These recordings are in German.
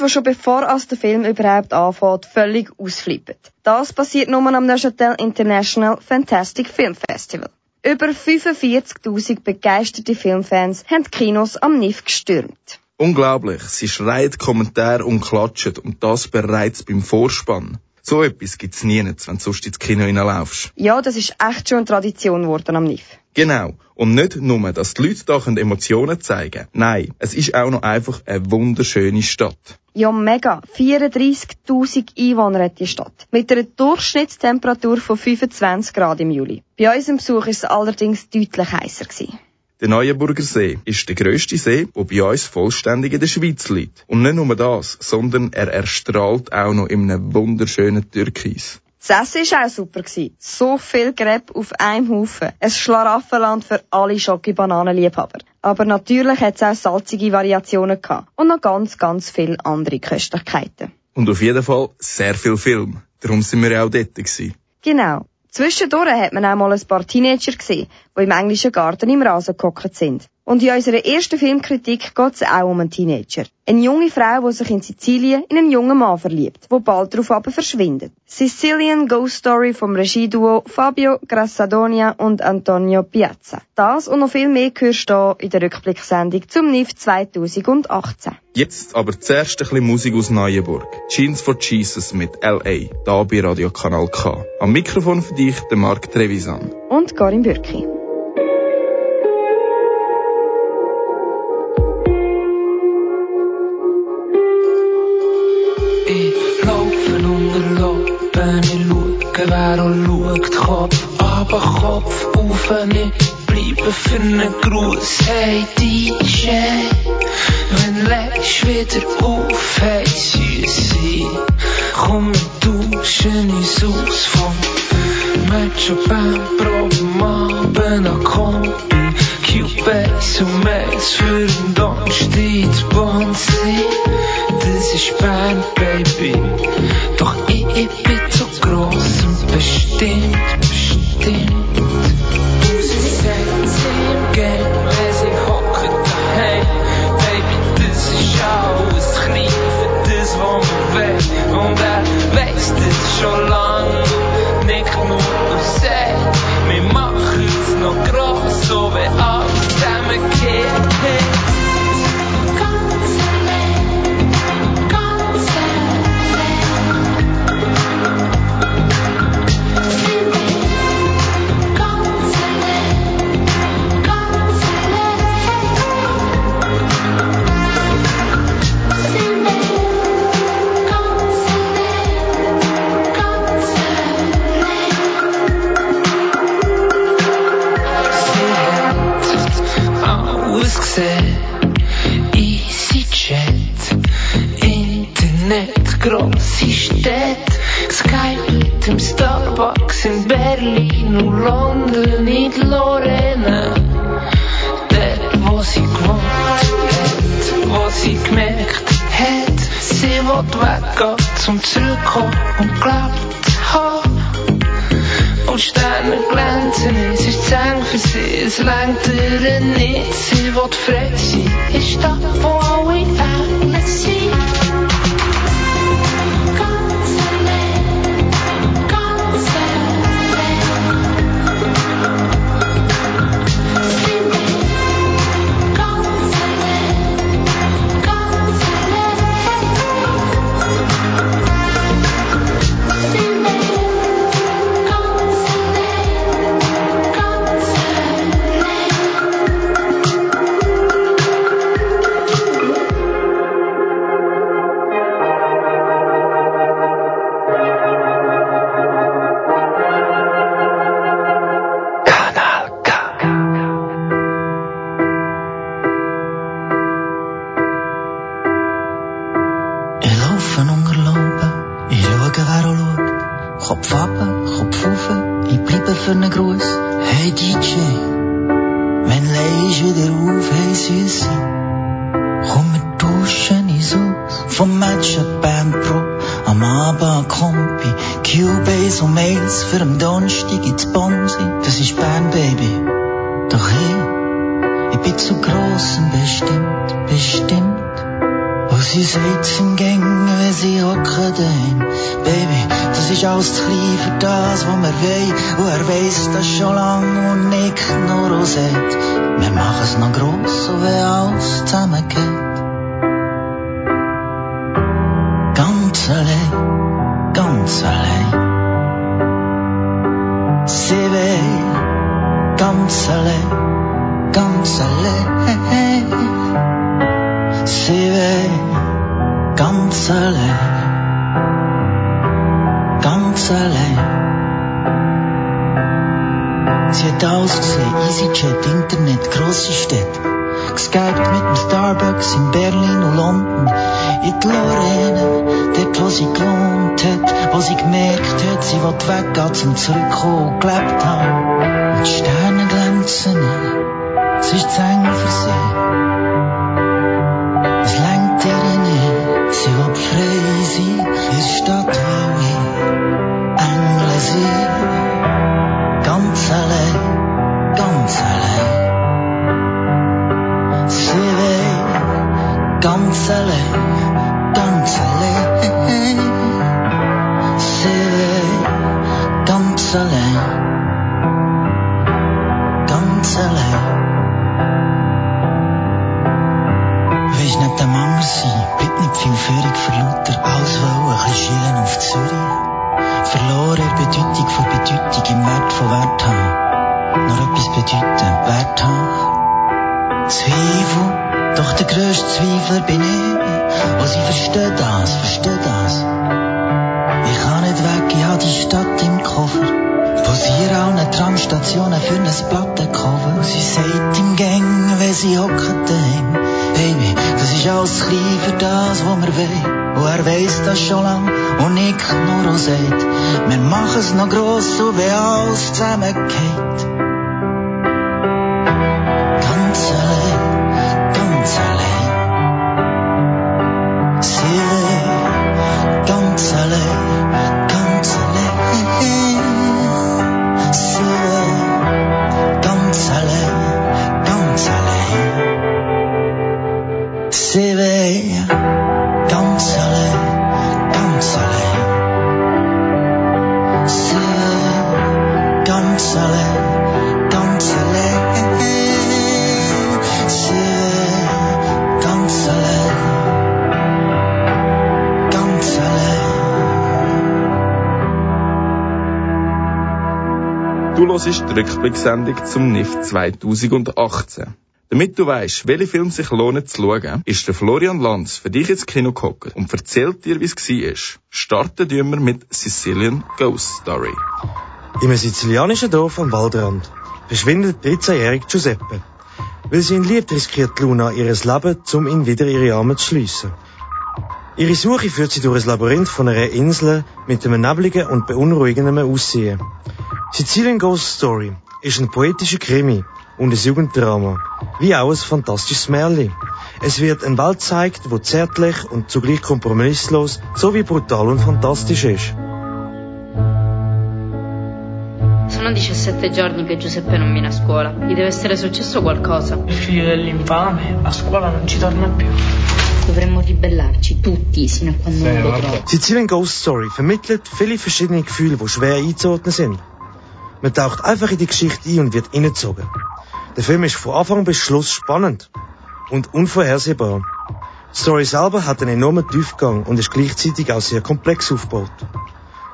Leute, die schon bevor als der Film überhaupt anfängt, völlig ausflippen. Das passiert nur am Neuchâtel International Fantastic Film Festival. Über 45.000 begeisterte Filmfans haben die Kinos am NIF gestürmt. Unglaublich, sie schreit Kommentare und klatscht und das bereits beim Vorspann. So etwas gibt's nie, wenn du sonst ins Kino reinlaufst. Ja, das ist echt schon eine Tradition geworden am NIF. Genau. Und nicht nur, dass die Leute da Emotionen zeigen können. Nein, es ist auch noch einfach eine wunderschöne Stadt. Ja, mega. 34.000 Einwohner hat die Stadt. Mit einer Durchschnittstemperatur von 25 Grad im Juli. Bei unserem Besuch ist es allerdings deutlich heißer gewesen. Der Neuenburger See ist der grösste See, der bei uns vollständig in der Schweiz liegt. Und nicht nur das, sondern er erstrahlt auch noch in einem wunderschönen Türkis. Das Essen war auch super. So viel Gräb auf einem Haufen. Ein Schlaraffenland für alle Schoki-Bananenliebhaber. Aber natürlich hat es auch salzige Variationen gehabt. Und noch ganz, ganz viele andere Köstlichkeiten. Und auf jeden Fall sehr viel Film. Darum sind wir auch dort gewesen. Genau. Zwischendurch hat man auch mal ein paar Teenager gesehen, die im englischen Garten im Rasen gehockt sind. Und in unserer ersten Filmkritik geht es auch um einen Teenager. Eine junge Frau, die sich in Sizilien in einen jungen Mann verliebt, der bald darauf aber verschwindet. Sicilian Ghost Story vom Regieduo Fabio Grassadonia und Antonio Piazza. Das und noch viel mehr hörst du in der Rückblicksendung zum NIF 2018. Jetzt aber zuerst ein bisschen Musik aus Neuenburg. Jeans for Jesus mit L.A. da bei Radio Kanal K. Am Mikrofon für dich der Marc Trevisan. Und Karin Bürki. Nicht bleiben für einen Gruß. Hey DJ, wenn legst wieder auf, hey Süße, komm wir duschen uns aus vom Macho Band, Proben Abend an Kombi, Cubase und Mails für den Donnerstag in Bonsi. Das ist Band, Baby, doch ich, ich bin zu gross und bestimmt, bestimmt. šolan, nek mu vse, mi mahno krosove. Starbucks in Berlin und London in Lorena. Dort, wo sie gewohnt hat, wo sie gemerkt hat, sie will weggehen zum Zurückkommen und glaubt, ha. Und Sterne glänzen, es ist zu eng für sie, es lenkt ihr nicht, sie will frei sein, ist da, wo alle Engel sind. Das, was wir wollen. Und er weiss das schon lang und nickt nur und sagt, wir machen es noch gross, so wie alles zusammengeht. Ganz allein, ganz allein. Sie will ganz allein, ganz allein. Sie will ganz allein, ganz allein. Sie hat alles gesehen, EasyJet, Internet, grosse Städte. Geskypt mit dem Starbucks in Berlin und London. In die Lorraine, dort wo sie gewohnt hat, wo sie gemerkt hat, sie will weggehen zum Zurückkommen und gelebt haben. Und die Sterne glänzen, es ist zu eng für sie. Es lenkt ihr nicht, sie will frei sein, in der Stadt, wo ich Engel sehe. Ganz allein, ganz allein. Sie nur und sagt, wir machen es noch gross, so wie alles zusammengeht. Ganz allein, ganz allein. Rückblicksendung zum NIF 2018. Damit du weißt, welche Filme sich lohnen zu schauen, ist der Florian Lanz für dich ins Kino gekommen und erzählt dir, wie es war. Starten wir mit Sicilian Ghost Story. Einem sizilianischen Dorf am Waldrand verschwindet 13-jährige Giuseppe. Weil sie ihn liebt, riskiert Luna ihr Leben, um ihn wieder ihre Arme zu schliessen. Ihre Suche führt sie durch ein Labyrinth von einer Insel mit einem nebligen und beunruhigenden Aussehen. Sicilian Ghost Story ist ein poetischer Krimi und ein Jugenddrama, wie auch ein fantastisches Märchen. Es wird eine Welt gezeigt, die zärtlich und zugleich kompromisslos sowie brutal und fantastisch ist. Sono 17 giorni che Giuseppe non viene a scuola. Gli deve essere successo qualcosa. Il figlio dell'infame a scuola non ci torna più. Dovremmo ribellarci, tutti, sino a quando non lo trovo. Ghost Story vermittelt viele verschiedene Gefühle, die schwer einzuordnen sind. Man taucht einfach in die Geschichte ein und wird hineingezogen. Der Film ist von Anfang bis Schluss spannend und unvorhersehbar. Die Story selber hat einen enormen Tiefgang und ist gleichzeitig auch sehr komplex aufgebaut.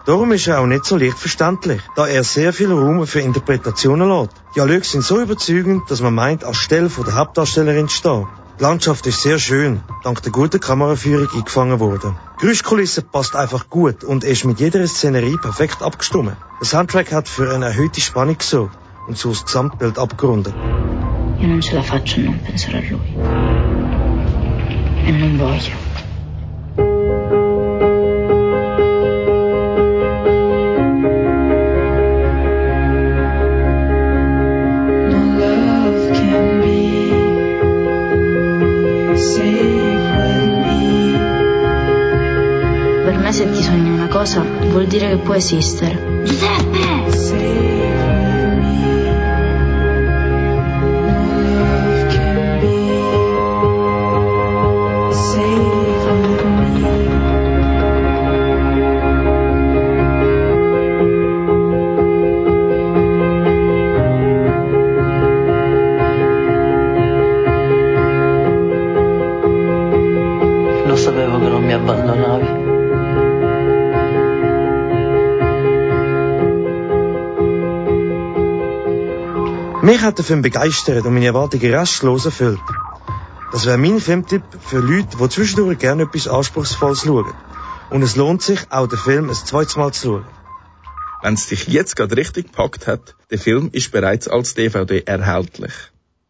Darum ist er auch nicht so leicht verständlich, da er sehr viel Raum für Interpretationen lässt. Die Dialoge sind so überzeugend, dass man meint, als Stelle von der Hauptdarstellerin zu stehen. Die Landschaft ist sehr schön, dank der guten Kameraführung eingefangen worden. Die Geräuschkulisse passt einfach gut und ist mit jeder Szenerie perfekt abgestimmt. Der Soundtrack hat für eine erhöhte Spannung gesorgt und so das Gesamtbild abgerundet. Io non ce la faccio a non pensare a lui. E non voglio. Cosa vuol dire che può esistere. Mich hat der Film begeistert und meine Erwartungen restlos erfüllt. Das wäre mein Filmtipp für Leute, die zwischendurch gerne etwas Anspruchsvolles schauen. Und es lohnt sich, auch den Film ein zweites Mal zu schauen. Wenn es dich jetzt gerade richtig gepackt hat, der Film ist bereits als DVD erhältlich.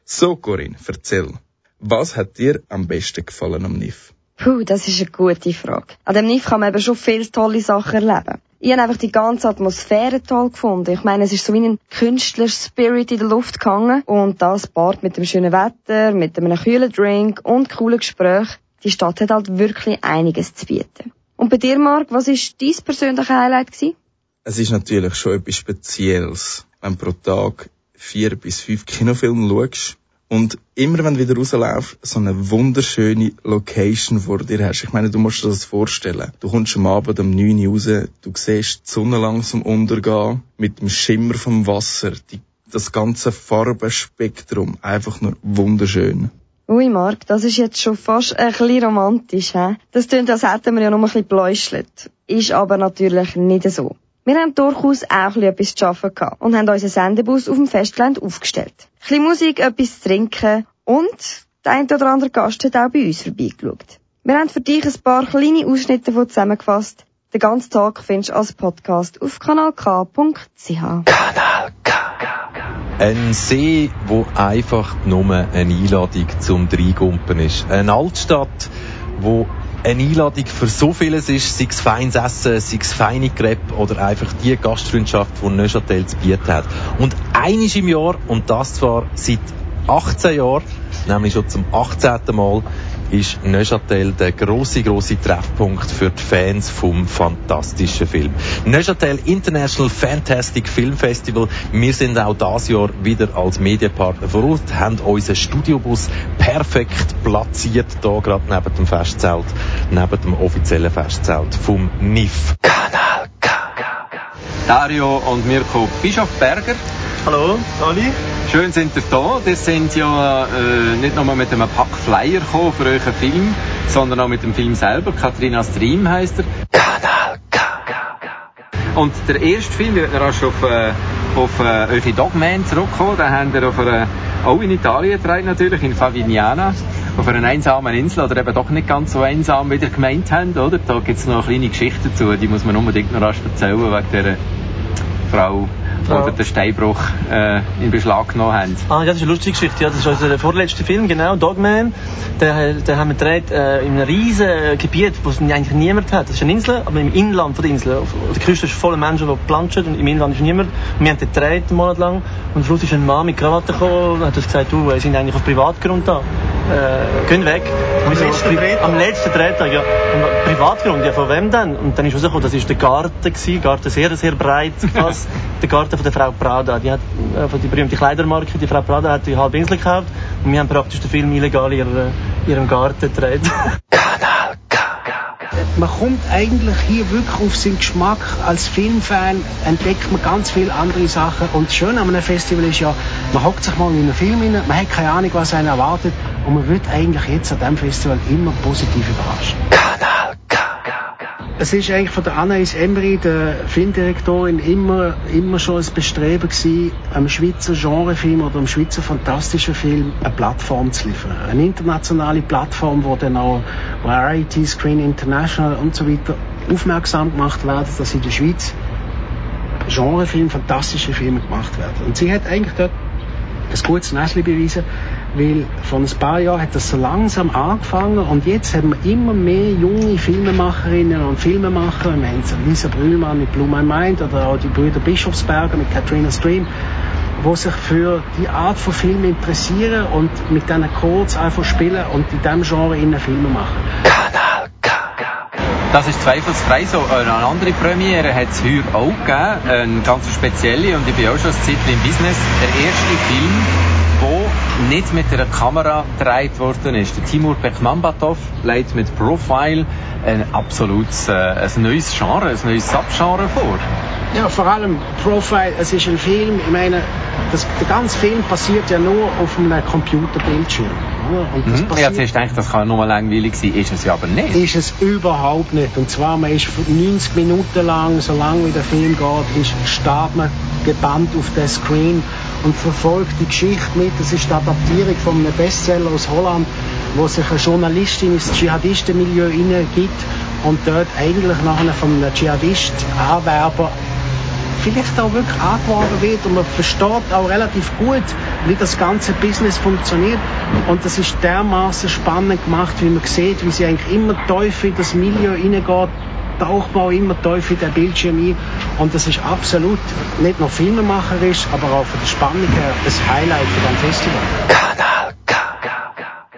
So, Corinne, erzähl. Was hat dir am besten gefallen am NIF? Puh, das ist eine gute Frage. An dem NIF kann man eben schon viele tolle Sachen erleben. Ich habe einfach die ganze Atmosphäre toll gefunden. Ich meine, es ist so wie ein Künstler-Spirit in der Luft gehangen. Und das Part mit dem schönen Wetter, mit einem kühlen Drink und coolen Gespräch. Die Stadt hat halt wirklich einiges zu bieten. Und bei dir, Marc, was war dein persönliches Highlight? Gewesen? Es ist natürlich schon etwas Spezielles, wenn du pro Tag vier bis fünf Kinofilme schaust und immer wenn du wieder rauslaufst, so eine wunderschöne Location vor dir hast. Ich meine, du musst dir das vorstellen. Du kommst am Abend um 9 Uhr raus, du siehst die Sonne langsam untergehen, mit dem Schimmer vom Wasser, die, das ganze Farbenspektrum, einfach nur wunderschön. Ui, Marc, das ist jetzt schon fast ein bisschen romantisch, hä? Das klingt, als hätten wir ja noch ein bisschen bläuschelt. Ist aber natürlich nicht so. Wir haben durchaus auch etwas zu arbeiten gehabt und haben unseren Sendebus auf dem Festland aufgestellt. Ein bisschen Musik, etwas zu trinken und der ein oder andere Gast hat auch bei uns vorbeigeschaut. Wir haben für dich ein paar kleine Ausschnitte davon zusammengefasst. Den ganzen Tag findest du als Podcast auf kanalk.ch. Kanal K. Ein See, wo einfach nur eine Einladung zum Dreigumpen ist. Eine Altstadt, wo eine Einladung für so vieles ist, sei es feines Essen, sei es feine Crepe oder einfach die Gastfreundschaft, die Neuchâtel zu bieten hat. Und einiges im Jahr, und das zwar seit 18 Jahren, nämlich schon zum 18. Mal, ist Neuchâtel der große große Treffpunkt für die Fans vom fantastischen Film. Neuchâtel International Fantastic Film Festival. Wir sind auch das Jahr wieder als Medienpartner vor Ort, haben unseren Studiobus perfekt platziert, da gerade neben dem Festzelt, neben dem offiziellen Festzelt vom NIF. Kanal K. Dario und Mirko Bischofberger. Hallo, Ali. Schön sind ihr da. Das sind ja äh, nicht nur mit einem Pack Flyer gekommen für euren Film, sondern auch mit dem Film selber. Katrina Stream heisst er. Kanal K. Und der erste Film, wir werden schon auf, äh, auf äh, eure Dogman zurückkommen. Den haben wir auf einer, auch in Italien gedreht natürlich, in Favignana. Auf einer einsamen Insel oder eben doch nicht ganz so einsam, wie ihr gemeint habt, oder? Da gibt es noch eine kleine Geschichte dazu, die muss man unbedingt noch rasch erzählen, wegen dieser Frau oder den Steinbruch äh, in Beschlag genommen haben. Ah, ja, das ist eine lustige Geschichte. Ja, das ist unser vorletzter Film, genau, Dogman. Den, den haben wir gedreht äh, in einem riesen Gebiet, wo es eigentlich niemand hat. Das ist eine Insel, aber im Inland von der Insel. Auf der Küste ist voller Menschen, die planschen und im Inland ist niemand. Und wir haben den gedreht einen Monat lang und am Schluss ist ein Mann mit Krawatte gekommen und hat uns gesagt, du, wir sind eigentlich auf Privatgrund da. Äh, gehen weg. Am letzten Drehtag? Am letzten Drehtag, ja. Am Privatgrund, ja, von wem denn? Und dann ist rausgekommen, das war der Garten gewesen, Garten sehr, sehr breit gefasst. der Garten von der Frau Prada. Die hat, äh, von die berühmte Kleidermarke, die Frau Prada hat die halbe Insel gekauft und wir haben praktisch den Film illegal in ihrer, ihrem Garten gedreht. Kanal K. Man kommt eigentlich hier wirklich auf seinen Geschmack. Als Filmfan entdeckt man ganz viele andere Sachen. Und das Schöne an einem Festival ist ja, man hockt sich mal in einen Film rein, man hat keine Ahnung, was einen erwartet. Und man wird eigentlich jetzt an diesem Festival immer positiv überrascht. Kanal K. Es ist eigentlich von der Anais Emery, der Filmdirektorin, immer, immer schon ein Bestreben gewesen, einem Schweizer Genrefilm oder einem Schweizer fantastischen Film eine Plattform zu liefern. Eine internationale Plattform, wo dann auch Variety, Screen International und so weiter aufmerksam gemacht werden, dass in der Schweiz Genrefilme, fantastische Filme gemacht werden. Und sie hat eigentlich dort ein gutes Näschen beweisen, weil vor ein paar Jahren hat das so langsam angefangen und jetzt haben wir immer mehr junge Filmemacherinnen und Filmemacher. Wir haben so Lisa Brühlmann mit Blue My Mind oder auch die Brüder Bischofsberger mit Katrina Stream, wo sich für die Art von Film interessieren und mit diesen Codes einfach spielen und in diesem Genre innen Filme machen. Kanal K. Das ist zweifelsfrei so. Eine andere Premiere hat es heuer auch gegeben, eine ganz spezielle und ich bin auch schon ein Zeitchen im Business. Der erste Film, der nicht mit einer Kamera gedreht worden ist. Der Timur Bekmambatov legt mit Profile ein absolutes, äh, ein neues Genre, ein neues Subgenre vor. Ja, vor allem Profile, es ist ein Film, ich meine, das, der ganze Film passiert ja nur auf einem Computerbildschirm. Und das Mhm. Ja, passiert, zuerst dachte ich, das kann nur langweilig sein, ist es ja aber nicht. ist es überhaupt nicht. Und zwar, man ist 90 Minuten lang, so lange wie der Film geht, ist, steht man gebannt auf der Screen und verfolgt die Geschichte mit. Das ist die Adaptierung von einem Bestseller aus Holland, wo sich eine Journalistin ins Dschihadistenmilieu hineingibt und dort eigentlich nachher von einem Dschihadist, Anwerber, vielleicht auch wirklich angeworben wird. Und man versteht auch relativ gut, wie das ganze Business funktioniert. Und das ist dermaßen spannend gemacht, wie man sieht, wie sie eigentlich immer tiefer in das Milieu hineingeht, taucht man immer tiefer in den Bildschirm ein und das ist absolut nicht nur filmemacherisch, aber auch von der Spannung her das Highlight von diesem Festival. Kanal K.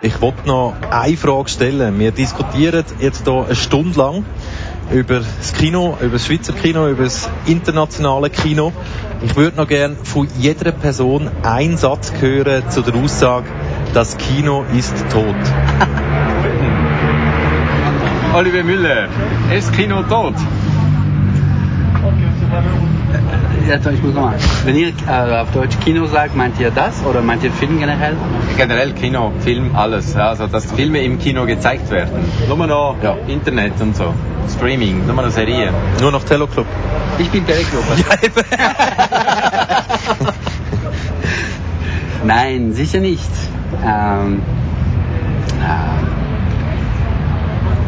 Ich wollte noch eine Frage stellen. Wir diskutieren jetzt hier eine Stunde lang über das Kino, über das Schweizer Kino, über das internationale Kino. Ich würde noch gerne von jeder Person einen Satz hören zu der Aussage, das Kino ist tot. Oliver Müller, ist Kino tot? Jetzt ich muss nochmal. Wenn ihr äh, auf Deutsch Kino sagt, meint ihr das oder meint ihr Film generell? Generell Kino, Film, alles. Also, dass Filme im Kino gezeigt werden. Nur noch ja. Internet und so. Streaming, nur noch Serien. Nur noch Teleclub. Ich bin Teleclub. Ja, Nein, sicher nicht. Ähm, äh,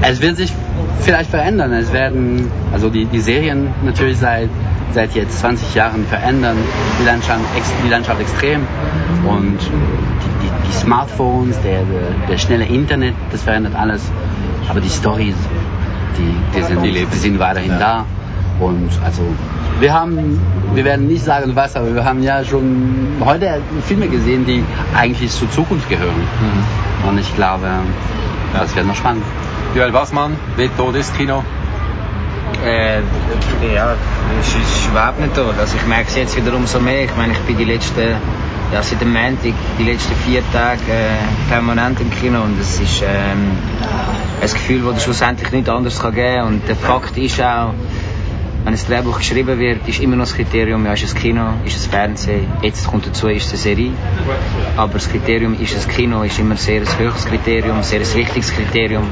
es wird sich vielleicht verändern. Es werden, also die, die Serien natürlich seit seit jetzt 20 Jahren verändern die Landschaft, die Landschaft extrem. Und die, die, die Smartphones, der, der, der, schnelle Internet, das verändert alles. Aber die Stories, die, die, sind, die sind weiterhin da. Und also wir haben, wir werden nicht sagen was, aber wir haben ja schon heute Filme gesehen, die eigentlich zur Zukunft gehören. Mhm. Und ich glaube, das wird noch spannend. Joel Wassmann, wie tot ist Kino? Äh, ja, es ist überhaupt nicht tot. Also ich merke es jetzt wieder umso mehr. Ich meine, ich bin die letzten, ja, seit dem Montag, die letzten vier Tage äh, permanent im Kino und es ist ähm, ein Gefühl, das schlussendlich nicht anders kann geben kann. Und der Fakt ist auch, wenn ein Drehbuch geschrieben wird, ist immer noch das Kriterium, ja, ist es Kino, ist es Fernsehen, jetzt kommt dazu, ist es eine Serie. Aber das Kriterium, ist es Kino, ist immer sehr ein höchstes Kriterium, sehr ein wichtiges Kriterium.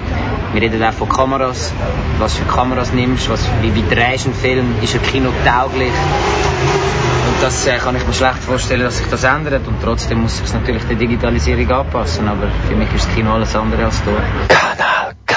Wir reden auch von Kameras, was für Kameras nimmst, was, wie, wie drehst du einen Film, ist ein Kino tauglich. Und das äh, kann ich mir schlecht vorstellen, dass sich das ändert. Und trotzdem muss sich natürlich der Digitalisierung anpassen. Aber für mich ist das Kino alles andere als tot. Kanal K.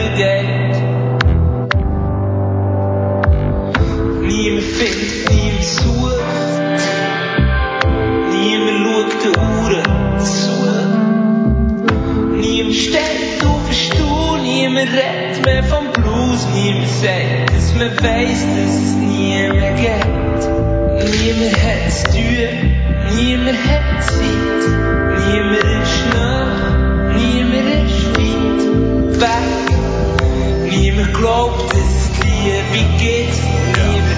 Niemand redet mehr vom Blues, niemand sagt, dass man weiss, dass es nie mehr geht. Niemand hat's tun, niemand hat Zeit, niemand ist nah, niemand ist weit weg. Niemand glaubt, dass es Liebe gibt, niemand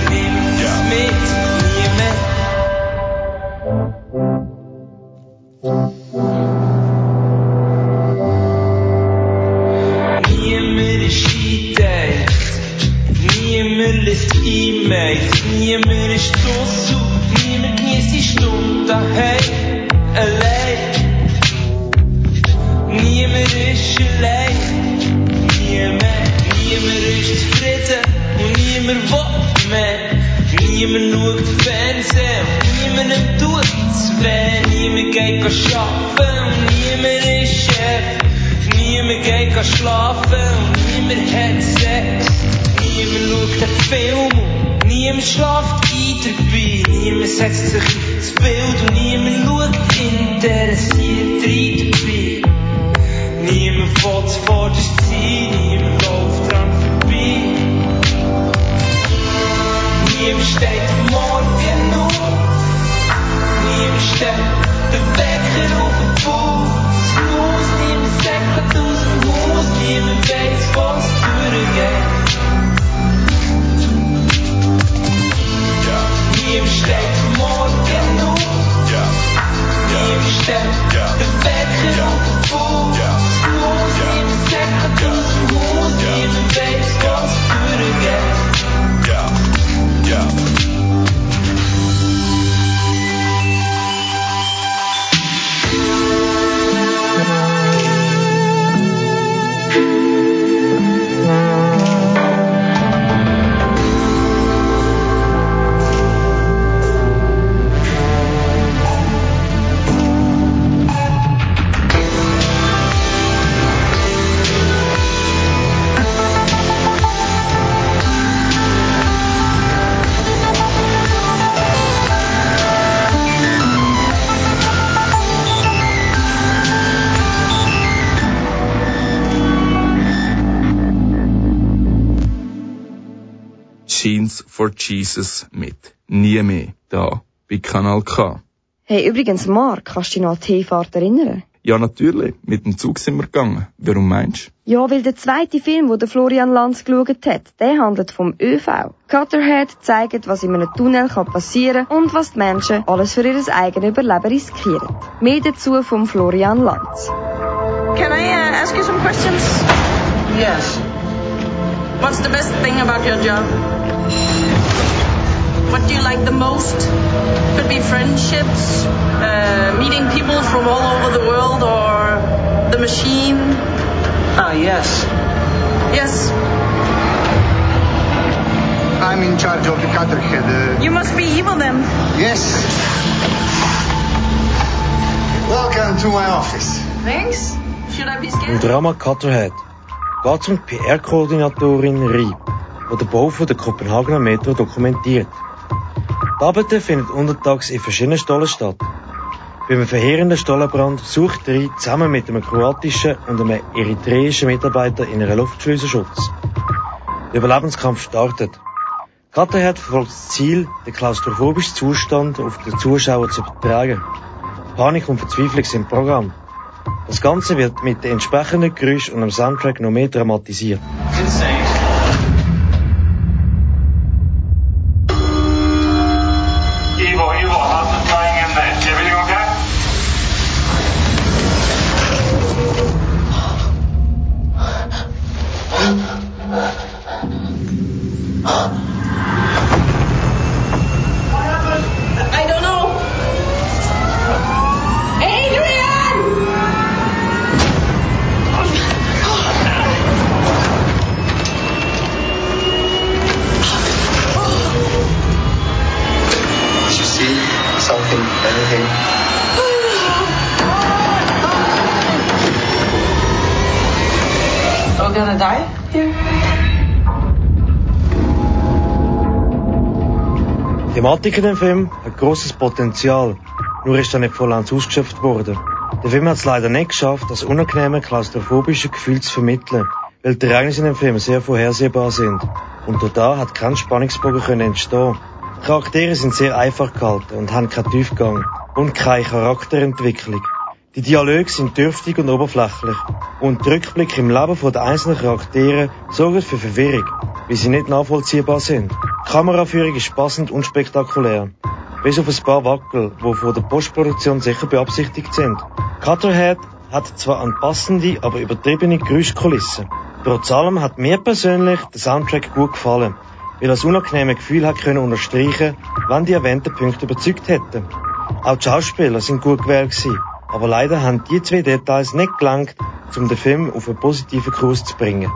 Jesus mit Nie mehr da bei Kanal K. Hey, übrigens, Mark, kannst du dich noch an die T-Fahrt erinnern? Ja, natürlich. Mit dem Zug sind wir gegangen. Warum meinst du? Ja, weil der zweite Film, wo der Florian Lanz geschaut hat, der handelt vom ÖV. Cutterhead zeigt, was in einem Tunnel kann passieren und was die Menschen alles für ihr eigenes Überleben riskieren. Mehr dazu vom Florian Lanz. Can I uh, ask you some questions? Yes. What's the best thing about your job? What do you like the most? Could be friendships, uh, meeting people from all over the world, or the machine. Ah, yes. Yes. I'm in charge of the Cutterhead. Uh, You must be evil then. yes. Welcome to my office. Thanks. Should I be Im scared? Drama Cutterhead geht es um die PR-Koordinatorin Rie, die den Bau von der Kopenhagener Metro dokumentiert. Die Arbeiten finden untertags in verschiedenen Stollen statt. Bei einem verheerenden Stollenbrand sucht Rie zusammen mit einem kroatischen und einem eritreischen Mitarbeiter in einer Luftschleusenschutz. Der Überlebenskampf startet. Cutterhead verfolgt das Ziel, den klaustrophobischen Zustand auf den Zuschauer zu übertragen. Panik und Verzweiflung sind im Programm. Das Ganze wird mit den entsprechenden Geräuschen und dem Soundtrack noch mehr dramatisiert. Ivo, Thematik in dem Film hat großes Potenzial, nur ist er nicht vollends ausgeschöpft worden. Der Film hat es leider nicht geschafft, das unangenehme klaustrophobische Gefühl zu vermitteln, weil die Ereignisse in dem Film sehr vorhersehbar sind. Und da hat kein Spannungsbogen können entstehen. Die Charaktere sind sehr einfach gehalten und haben keinen Tiefgang und keine Charakterentwicklung. Die Dialoge sind dürftig und oberflächlich und die Rückblicke im Leben der einzelnen Charaktere sorgen für Verwirrung, weil sie nicht nachvollziehbar sind. Die Kameraführung ist passend und spektakulär. Bis auf ein paar Wackel, die von der Postproduktion sicher beabsichtigt sind. Cutterhead hat zwar eine passende, aber übertriebene Geräuschkulisse. Trotz allem hat mir persönlich der Soundtrack gut gefallen, weil er das unangenehme Gefühl hat können unterstreichen, wenn die erwähnten Punkte überzeugt hätten. Auch die Schauspieler sind gut gewählt gewesen, aber leider haben die zwei Details nicht gelangt, um den Film auf einen positiven Kurs zu bringen.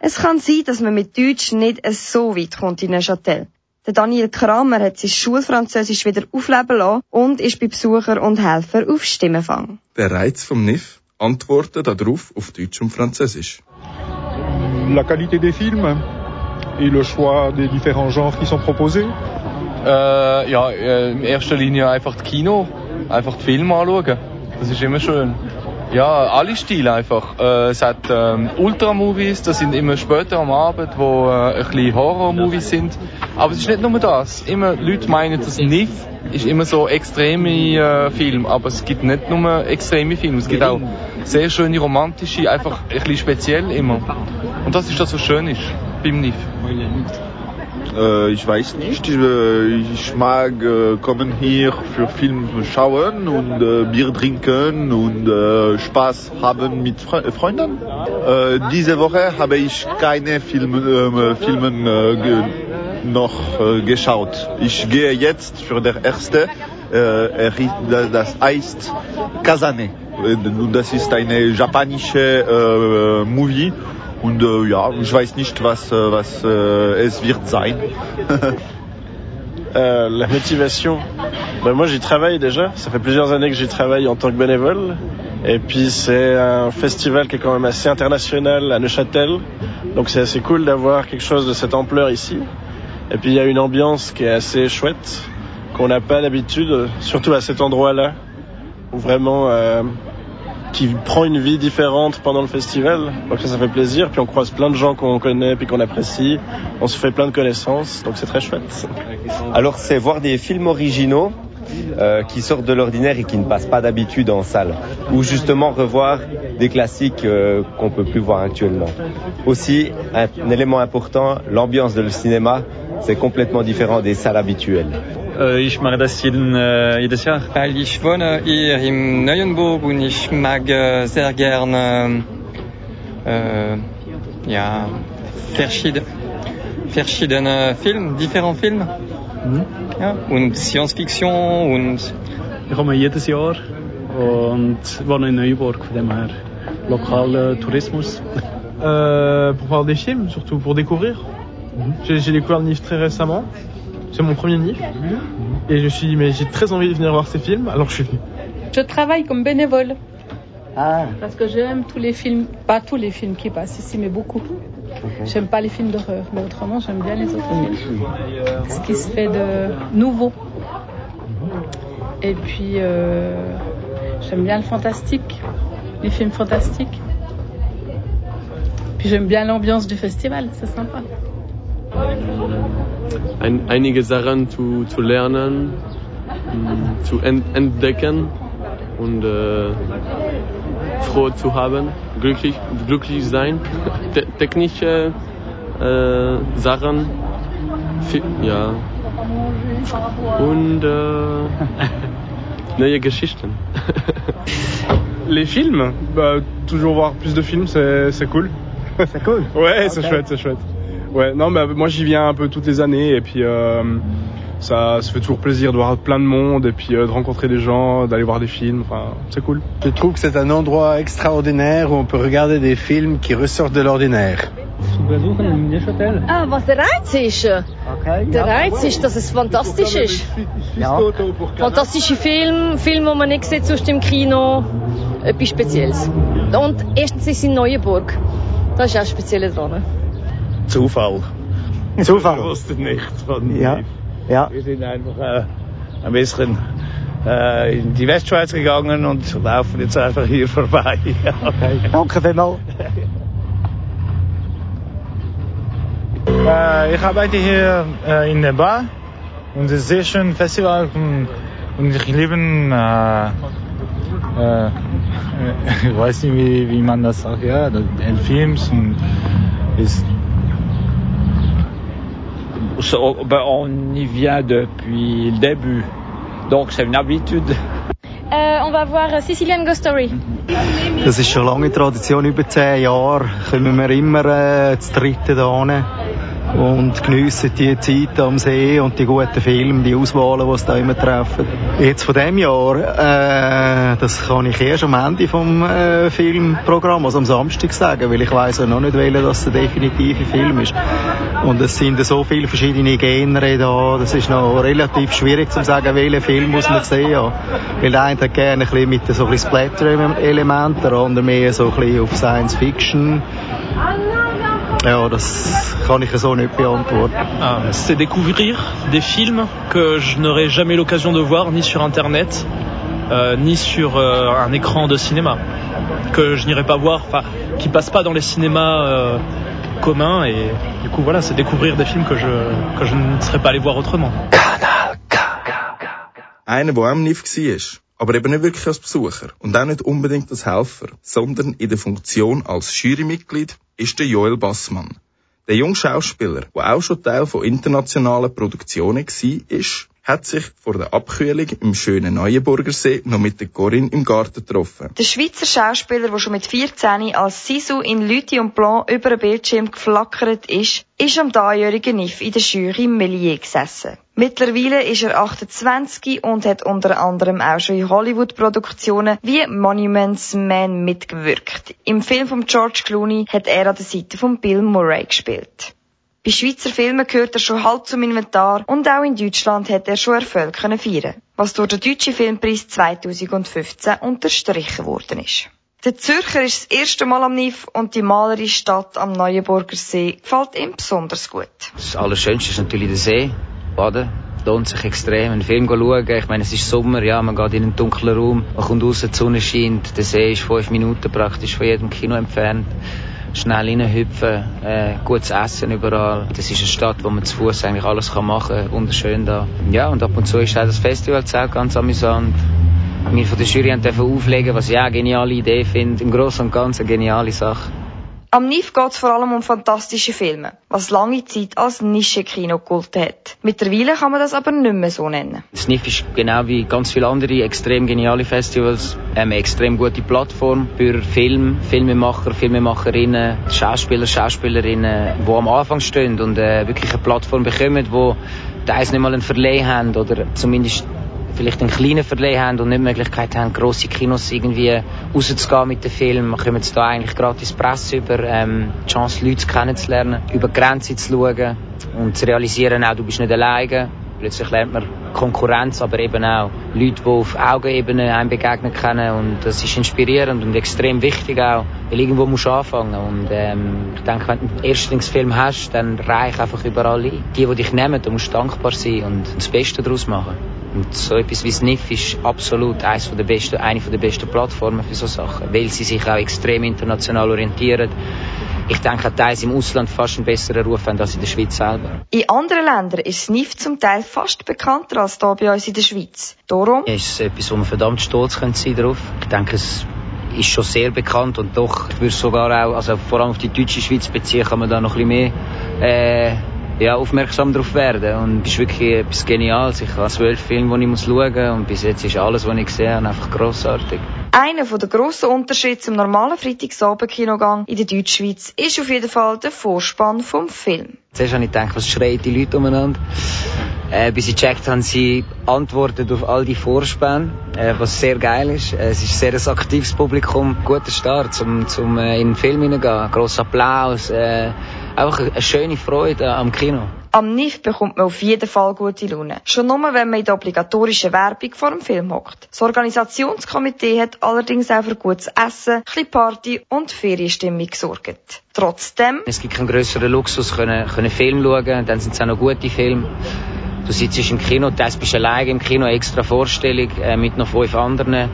Es kann sein, dass man mit Deutsch nicht so weit kommt in Neuchâtel. Der Daniel Kramer hat sein Schulfranzösisch wieder aufleben lassen und ist bei Besucher und Helfer auf Stimmenfang. Der Reiz vom NIF antworten darauf auf Deutsch und Französisch. la qualité des films et le choix des différents genres qui sont proposés. Äh, ja, äh, in erster Linie einfach das Kino, einfach die Filme anschauen. Das ist immer schön. Ja, alle Stile einfach. Äh, es hat ähm, Ultramovies, das sind immer später am Abend, wo äh, ein bisschen Horror-Movies sind. Aber es ist nicht nur das. Immer Leute meinen, das NIF ist immer so extreme äh, Film, aber es gibt nicht nur extreme Filme, es gibt auch sehr schöne romantische, einfach ein bisschen speziell immer. Und das ist das, was schön ist beim NIF. Äh, ich weiß nicht. Ich, äh, ich mag äh, kommen hier für Film schauen und äh, Bier trinken und äh, Spaß haben mit Fre Freunden. Äh, diese Woche habe ich keine Film, Filme ge noch geschaut. Ich gehe jetzt für der erste. Das heißt Kazane. Und das ist eine japanische Movie. Und äh, ja, ich weiß nicht, was, äh, was äh, es wird sein. Euh, la motivation. Ben, moi, j'y travaille déjà. Ça fait plusieurs années que j'y travaille en tant que bénévole. Et puis, c'est un festival qui est quand même assez international à Neuchâtel. Donc, c'est assez cool d'avoir quelque chose de cette ampleur ici. Et puis, il y a une ambiance qui est assez chouette, qu'on n'a pas d'habitude, surtout à cet endroit-là, où vraiment, euh, qui prend une vie différente pendant le festival. Donc ça, ça fait plaisir. Puis on croise plein de gens qu'on connaît puis qu'on apprécie. On se fait plein de connaissances. Donc c'est très chouette. Alors c'est voir des films originaux euh, qui sortent de l'ordinaire et qui ne passent pas d'habitude en salle. Ou justement revoir des classiques euh, qu'on peut plus voir actuellement. Aussi, un, un élément important, l'ambiance de cinéma, c'est complètement différent des salles habituelles. Äh, ich mache das jeden, äh, jedes Jahr. Weil ich wohne hier in Neuenburg und ich mag äh, sehr gerne äh, ja, verschiedene, verschiedene Filme, differente Filme. Mhm. Ja, und Science-Fiction und... Ich komme jedes Jahr und wohne in Neuenburg, von dem her lokaler Tourismus. Euh, pour voir des films, surtout pour découvrir. J'ai j'ai découvert le NIF très récemment. C'est mon premier NIF. Et je me suis dit, mais j'ai très envie de venir voir ces films, alors je suis venu. Je travaille comme bénévole. Parce que j'aime tous les films, pas tous les films qui passent ici, mais beaucoup. J'aime pas les films d'horreur, mais autrement j'aime bien les autres films. Ce qui se fait de nouveau. Et puis euh, j'aime bien le fantastique, les films fantastiques. Puis j'aime bien l'ambiance du festival, c'est sympa. Ein, einige Sachen zu, zu lernen, mh, zu ent, entdecken und äh, froh zu haben, glücklich, glücklich sein, Te technische äh, Sachen, ja, und äh, neue Geschichten. Les films, bah, toujours voir plus de films, c'est c'est cool. C'est cool Ouais, c'est Ok. chouette, c'est chouette. Ouais, non, bah, moi j'y viens un peu toutes les années et puis euh, ça se fait toujours plaisir de voir plein de monde et puis euh, de rencontrer des gens, d'aller voir des films, enfin, c'est cool. Je trouve que c'est un endroit extraordinaire où on peut regarder des films qui ressortent de l'ordinaire. Ah, was der Reiz ist? Der Reiz ist, dass es fantastisch ist. Fantastische Film, Film, die man nicht sieht sonst im Kino. Etwas Spezielles. Und erstens ist es in Neuenburg. Das ist auch speziell dran. Zufall. Zufall. Ich wusste nicht von Ja. Ja. Wir sind einfach äh, ein bisschen äh, in die Westschweiz gegangen und laufen jetzt einfach hier vorbei. Okay. Danke vielmals. Äh, ich arbeite hier äh, in der Bar und es ist ein sehr schönes Festival und, und ich liebe äh, äh, ich weiß nicht wie, wie man das sagt, ja, Films und ist ben, on y vient depuis le début, donc c'est une habitude. Äh, on va voir Sicilian Ghost Story. Das ist schon lange Tradition, über zehn Jahre kommen wir immer äh, zu dritten da hin und geniessen die Zeit am See und die guten Filme, die Auswahlen, die sie da immer treffen. Jetzt von dem Jahr, äh, das kann ich erst am Ende vom äh, Filmprogramm, also am Samstag sagen, weil ich weiss ja noch nicht, welcher das der definitive Film ist. Und es sind so viele verschiedene Genres da, das ist noch relativ schwierig zu sagen, welchen Film muss man sehen. Weil der eine hat gerne ein bisschen mit so ein bisschen Splatter-Elementen, der andere mehr so ein bisschen auf Science Fiction. Ja, das kann ich so nicht beantworten. Ah, c'est découvrir des films que je n'aurais jamais l'occasion de voir ni sur internet euh, ni sur euh, un écran de cinéma que je n'irai pas voir enfin qui passent pas dans les cinémas euh, communs et du coup voilà c'est découvrir des films que je que je ne serais pas allé voir autrement. NIF war, aber eben nicht wirklich als Besucher und auch nicht unbedingt als Helfer, sondern in der Funktion als Jurymitglied, ist der Joel Bassmann. Der junge Schauspieler, der auch schon Teil von internationalen Produktionen war, hat sich vor der Abkühlung im schönen Neuenburgersee noch mit der Corinne im Garten getroffen. Der Schweizer Schauspieler, der schon mit 14 als Sisu in Lüthi und Blanc über den Bildschirm geflackert ist, ist am dreijährigen NIF in der Jury Melier gesessen. Mittlerweile ist er 28 und hat unter anderem auch schon in Hollywood-Produktionen wie Monuments Man mitgewirkt. Im Film von George Clooney hat er an der Seite von Bill Murray gespielt. Bei Schweizer Filmen gehört er schon halb zum Inventar und auch in Deutschland hat er schon Erfolg können feiern, was durch den Deutschen Filmpreis 2015 unterstrichen worden ist. Der Zürcher ist das erste Mal am NIF und die malerische Stadt am Neuenburger See gefällt ihm besonders gut. Das Allerschönste ist natürlich der See, baden. lohnt sich extrem, einen Film schauen. Ich meine, es ist Sommer, ja, man geht in einen dunklen Raum, man kommt raus, die Sonne scheint, der See ist fünf Minuten praktisch von jedem Kino entfernt schnell reinhüpfen, äh, gutes Essen überall. Das ist eine Stadt, wo man zu Fuß eigentlich alles kann machen kann, wunderschön da. Ja, und ab und zu ist auch das Festival auch ganz amüsant. Wir von der Jury dürfen auflegen, was ich auch eine geniale Idee finde. Im Großen und Ganzen eine geniale Sache. Am NIF geht es vor allem um fantastische Filme, was lange Zeit als Nischenkino gehalten hat. Mittlerweile kann man das aber nicht mehr so nennen. Das NIF ist genau wie ganz viele andere extrem geniale Festivals eine extrem gute Plattform für Film, Filmemacher, Filmemacherinnen, Schauspieler, Schauspielerinnen, die am Anfang stehen und äh, wirklich eine Plattform bekommen, wo teils nicht mal einen Verleih haben oder zumindest vielleicht einen kleinen Verleih haben und nicht die Möglichkeit haben, grosse Kinos irgendwie rauszugehen mit dem Film. Wir kommen jetzt da eigentlich gratis Presse über, ähm, die Chance, Leute kennenzulernen, über Grenzen zu schauen und zu realisieren, auch du bist nicht alleine. Plötzlich lernt man Konkurrenz, aber eben auch Leute, die auf Augenebene einem begegnen können und das ist inspirierend und extrem wichtig auch, weil irgendwo musst du anfangen und ähm, ich denke, wenn du einen Erstlingsfilm hast, dann reich einfach überall ein. Die, die dich nehmen, da musst du dankbar sein und das Beste daraus machen. Und so etwas wie Sniff ist absolut eines der besten, eine der besten Plattformen für so Sachen, weil sie sich auch extrem international orientieren. Ich denke, teils im Ausland fast einen besseren Ruf haben als in der Schweiz selber. In anderen Ländern ist Sniff zum Teil fast bekannter als hier bei uns in der Schweiz. Darum ist es etwas, wo man verdammt stolz sein können darauf. Ich denke, es ist schon sehr bekannt und doch, ich würde sogar auch, also vor allem auf die deutsche Schweiz beziehen, kann man da noch ein bisschen mehr äh, ja, aufmerksam darauf werden. Und es ist wirklich etwas Geniales. Ich habe zwölf Filme, die ich schauen muss und bis jetzt ist alles, was ich gesehen habe, einfach grossartig. Einer der grossen Unterschiede zum normalen Freitagsabend-Kinogang in der Deutschschweiz ist auf jeden Fall der Vorspann vom Film. Zuerst habe ich gedacht, was schreien die Leute umeinander? Äh, bis ich gecheckt haben sie antwortet auf all die Vorspänne, äh, was sehr geil ist. Äh, es ist sehr ein aktives Publikum, guter Start, um zum äh, in den Film hineingehen. Grosser Applaus, äh, einfach eine schöne Freude am Kino. Am NIF bekommt man auf jeden Fall gute Laune. Schon nur, wenn man in der obligatorischen Werbung vor dem Film hockt. Das Organisationskomitee hat allerdings auch für gutes Essen, ein Party und Ferienstimmung gesorgt. Trotzdem... Es gibt keinen grösseren Luxus, können, können Film schauen, dann sind es auch noch gute Filme. Du sitzt im Kino, teils bist du alleine im Kino, extra Vorstellung äh, mit noch fünf anderen.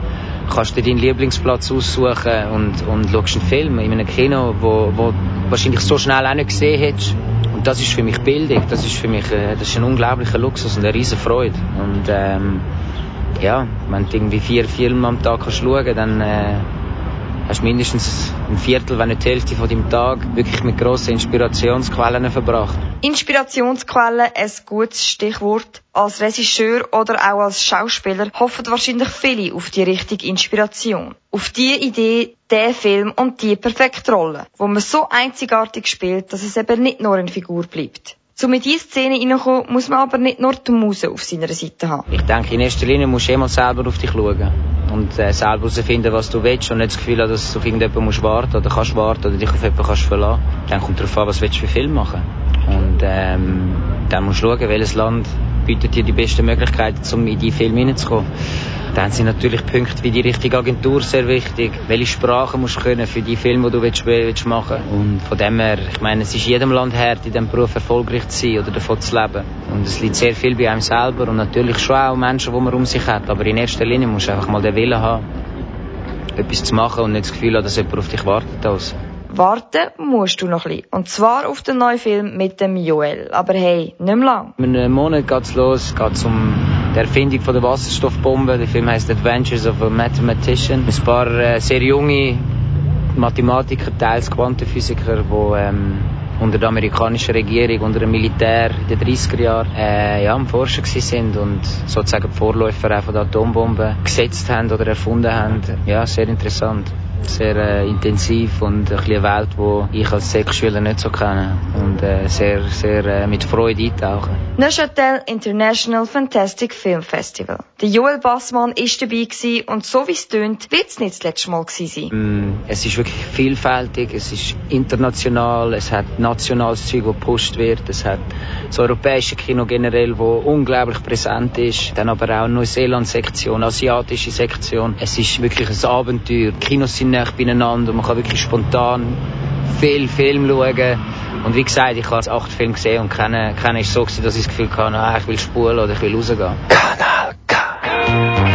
Kannst dir deinen Lieblingsplatz aussuchen und, und schaust einen Film in einem Kino, wo, wo wahrscheinlich so schnell auch nicht gesehen hättest. Und das ist für mich Bildung, das ist für mich äh, das ist ein unglaublicher Luxus und eine riesen Freude. Und ähm, ja, wenn du irgendwie vier Filme am Tag kannst schauen, dann äh, hast mindestens ein Viertel, wenn nicht die Hälfte von deinem Tag wirklich mit grossen Inspirationsquellen verbracht. Inspirationsquellen, ein gutes Stichwort. Als Regisseur oder auch als Schauspieler hoffen wahrscheinlich viele auf die richtige Inspiration. Auf die Idee, der Film und die perfekte Rolle, wo man so einzigartig spielt, dass es eben nicht nur eine Figur bleibt. Um in diese Szene reinzukommen, muss man aber nicht nur die Muse auf seiner Seite haben. Ich denke, in erster Linie musst du immer selber auf dich schauen. Und äh, selber herausfinden, was du willst und nicht das Gefühl haben, dass du auf irgendjemanden musst warten oder kannst warten oder dich auf jemanden kannst verlassen. Dann kommt darauf an, was willst du für Film machen. Und ähm, dann musst du schauen, welches Land bietet dir die besten Möglichkeiten, um in die Filme hineinzukommen. Dann sind natürlich Punkte wie die richtige Agentur sehr wichtig. Welche Sprache musst du können für die Filme, die du willst, willst machen Und von dem her, ich meine, es ist jedem Land hart, in diesem Beruf erfolgreich zu sein oder davon zu leben. Und es liegt sehr viel bei einem selber und natürlich schon auch Menschen, die man um sich hat. Aber in erster Linie musst du einfach mal den Willen haben, etwas zu machen und nicht das Gefühl haben, dass jemand auf dich wartet. Also. Warten musst du noch ein bisschen. Und zwar auf den neuen Film mit dem Joel. Aber hey, nicht mehr lang. In einem Monat geht's los, geht's um die Erfindung von der Wasserstoffbombe. Der Film heißt Adventures of a Mathematician. Ein paar äh, sehr junge Mathematiker, teils Quantenphysiker, die ähm, unter der amerikanischen Regierung, unter dem Militär in den 30er Jahren äh, ja, am Forschen sind und sozusagen die Vorläufer auch von der Atombombe gesetzt haben oder erfunden haben. Ja, sehr interessant sehr äh, intensiv und ein eine Welt, die ich als Sexschüler nicht so kenne und äh, sehr, sehr äh, mit Freude eintauchen. Neuchâtel International Fantastic Film Festival. Der Joel Bassmann ist dabei gewesen und so wie es tönt, wird es nicht das letzte Mal gewesen sein. Mm, es ist wirklich vielfältig, es ist international, es hat nationales Zeug, das gepusht wird, es hat das europäische Kino generell, wo unglaublich präsent ist, dann aber auch Neuseeland-Sektion, asiatische Sektion. Es ist wirklich ein Abenteuer. Die Kinos sind nah beieinander. Man kann wirklich spontan viel Film schauen. Und wie gesagt, ich habe acht Filme gesehen und keiner, keiner ist so gewesen, dass ich das Gefühl hatte, ah, ich will spulen oder ich will rausgehen. Thank you.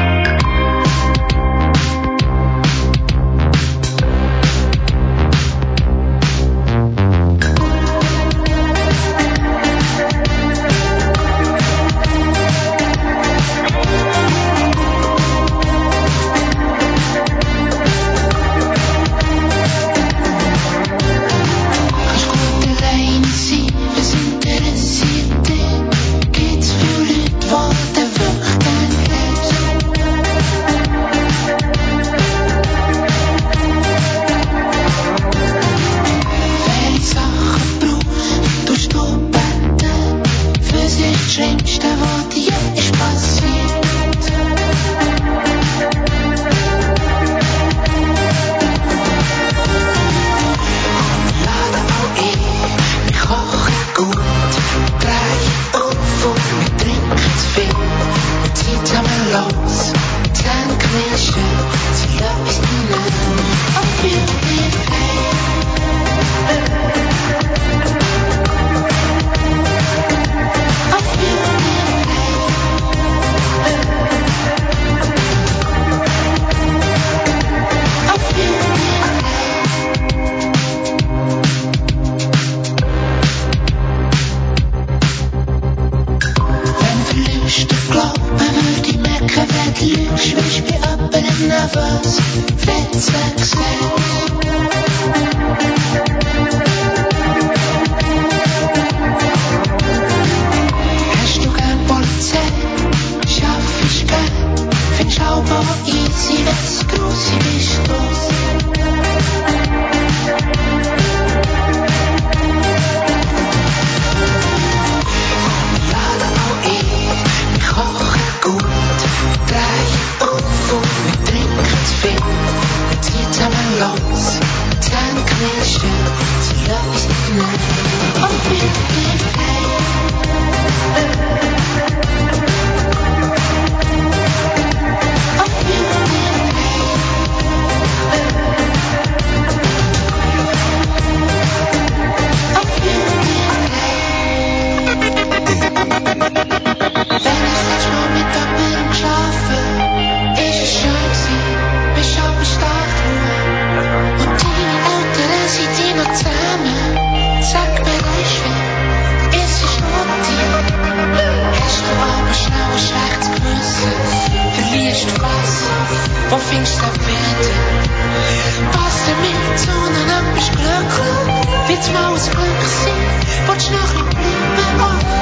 Ritme aus Rücksee, watsch nach dem Leben.